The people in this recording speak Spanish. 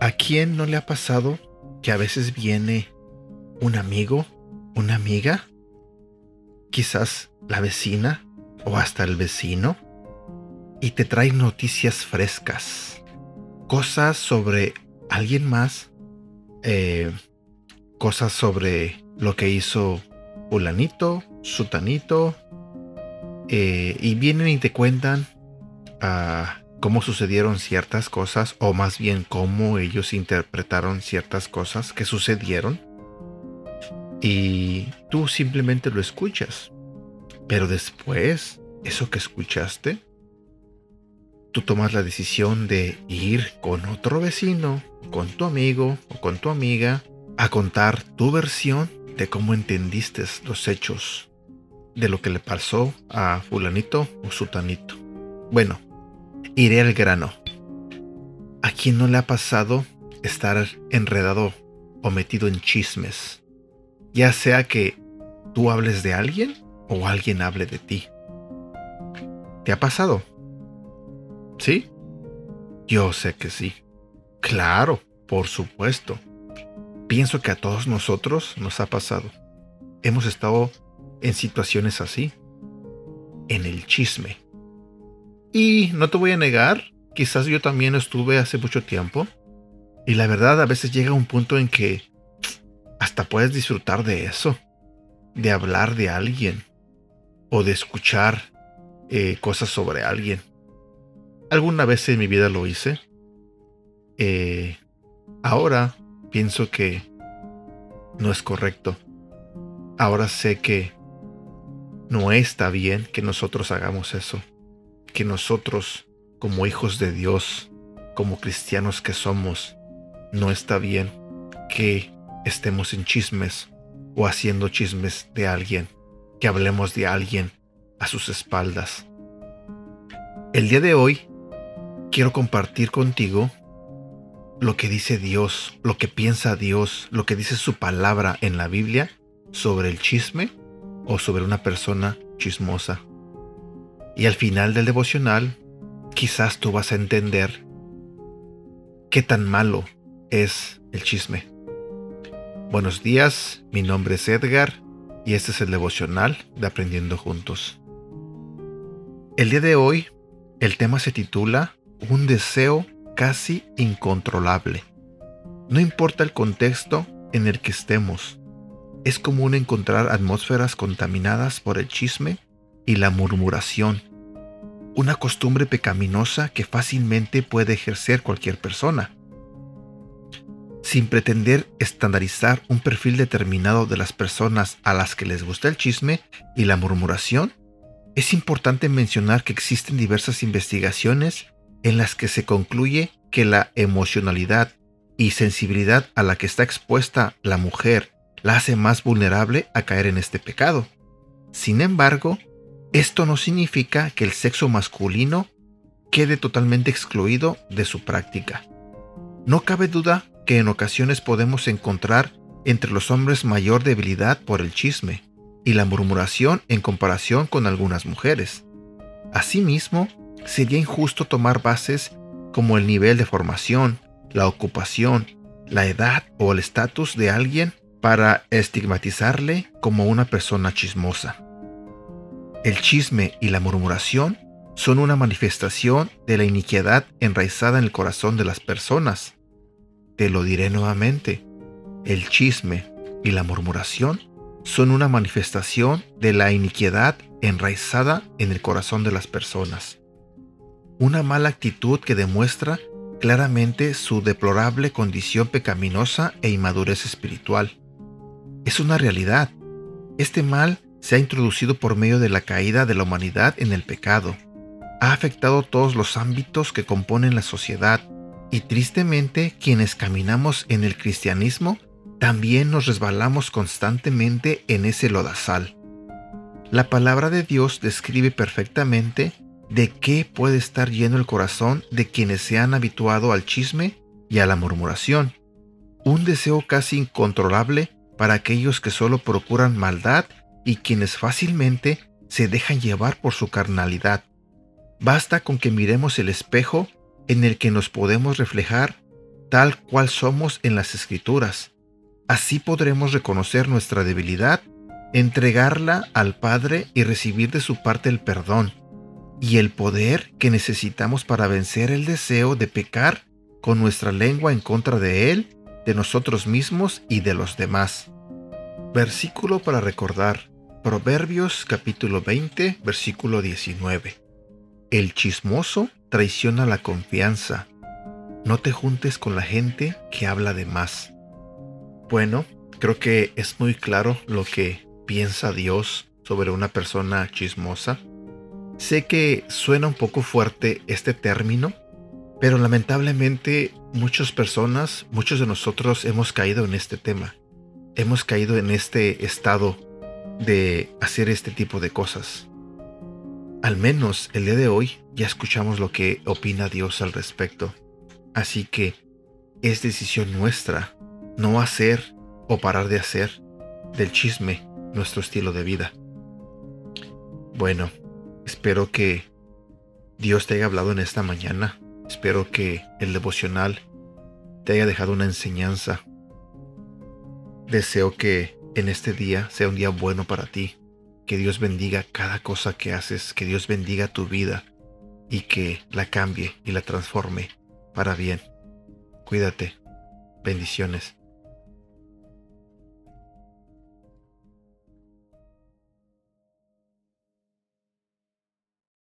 ¿A quién no le ha pasado que a veces viene un amigo, una amiga, quizás la vecina o hasta el vecino, y te trae noticias frescas, cosas sobre alguien más, eh, cosas sobre lo que hizo fulanito, sutanito, eh, y vienen y te cuentan a cómo sucedieron ciertas cosas, o más bien cómo ellos interpretaron ciertas cosas que sucedieron. Y tú simplemente lo escuchas. Pero después, eso que escuchaste, tú tomas la decisión de ir con otro vecino, con tu amigo o con tu amiga, a contar tu versión de cómo entendiste los hechos de lo que le pasó a fulanito o sutanito. Bueno, Iré al grano. ¿A quién no le ha pasado estar enredado o metido en chismes? Ya sea que tú hables de alguien o alguien hable de ti. ¿Te ha pasado? ¿Sí? Yo sé que sí. Claro, por supuesto. Pienso que a todos nosotros nos ha pasado. Hemos estado en situaciones así. En el chisme. Y no te voy a negar, quizás yo también estuve hace mucho tiempo. Y la verdad a veces llega un punto en que hasta puedes disfrutar de eso. De hablar de alguien. O de escuchar eh, cosas sobre alguien. Alguna vez en mi vida lo hice. Eh, ahora pienso que no es correcto. Ahora sé que no está bien que nosotros hagamos eso que nosotros, como hijos de Dios, como cristianos que somos, no está bien que estemos en chismes o haciendo chismes de alguien, que hablemos de alguien a sus espaldas. El día de hoy quiero compartir contigo lo que dice Dios, lo que piensa Dios, lo que dice su palabra en la Biblia sobre el chisme o sobre una persona chismosa. Y al final del devocional, quizás tú vas a entender qué tan malo es el chisme. Buenos días, mi nombre es Edgar y este es el devocional de Aprendiendo Juntos. El día de hoy, el tema se titula Un deseo casi incontrolable. No importa el contexto en el que estemos, es común encontrar atmósferas contaminadas por el chisme y la murmuración, una costumbre pecaminosa que fácilmente puede ejercer cualquier persona. Sin pretender estandarizar un perfil determinado de las personas a las que les gusta el chisme y la murmuración, es importante mencionar que existen diversas investigaciones en las que se concluye que la emocionalidad y sensibilidad a la que está expuesta la mujer la hace más vulnerable a caer en este pecado. Sin embargo, esto no significa que el sexo masculino quede totalmente excluido de su práctica. No cabe duda que en ocasiones podemos encontrar entre los hombres mayor debilidad por el chisme y la murmuración en comparación con algunas mujeres. Asimismo, sería injusto tomar bases como el nivel de formación, la ocupación, la edad o el estatus de alguien para estigmatizarle como una persona chismosa. El chisme y la murmuración son una manifestación de la iniquidad enraizada en el corazón de las personas. Te lo diré nuevamente. El chisme y la murmuración son una manifestación de la iniquidad enraizada en el corazón de las personas. Una mala actitud que demuestra claramente su deplorable condición pecaminosa e inmadurez espiritual. Es una realidad. Este mal se ha introducido por medio de la caída de la humanidad en el pecado. Ha afectado todos los ámbitos que componen la sociedad y tristemente quienes caminamos en el cristianismo también nos resbalamos constantemente en ese lodazal. La palabra de Dios describe perfectamente de qué puede estar lleno el corazón de quienes se han habituado al chisme y a la murmuración. un deseo casi incontrolable para aquellos que solo procuran maldad y quienes fácilmente se dejan llevar por su carnalidad. Basta con que miremos el espejo en el que nos podemos reflejar tal cual somos en las escrituras. Así podremos reconocer nuestra debilidad, entregarla al Padre y recibir de su parte el perdón y el poder que necesitamos para vencer el deseo de pecar con nuestra lengua en contra de Él, de nosotros mismos y de los demás. Versículo para recordar. Proverbios capítulo 20, versículo 19. El chismoso traiciona la confianza. No te juntes con la gente que habla de más. Bueno, creo que es muy claro lo que piensa Dios sobre una persona chismosa. Sé que suena un poco fuerte este término, pero lamentablemente muchas personas, muchos de nosotros hemos caído en este tema. Hemos caído en este estado de hacer este tipo de cosas. Al menos el día de hoy ya escuchamos lo que opina Dios al respecto. Así que es decisión nuestra no hacer o parar de hacer del chisme nuestro estilo de vida. Bueno, espero que Dios te haya hablado en esta mañana. Espero que el devocional te haya dejado una enseñanza. Deseo que en este día sea un día bueno para ti. Que Dios bendiga cada cosa que haces, que Dios bendiga tu vida y que la cambie y la transforme para bien. Cuídate. Bendiciones.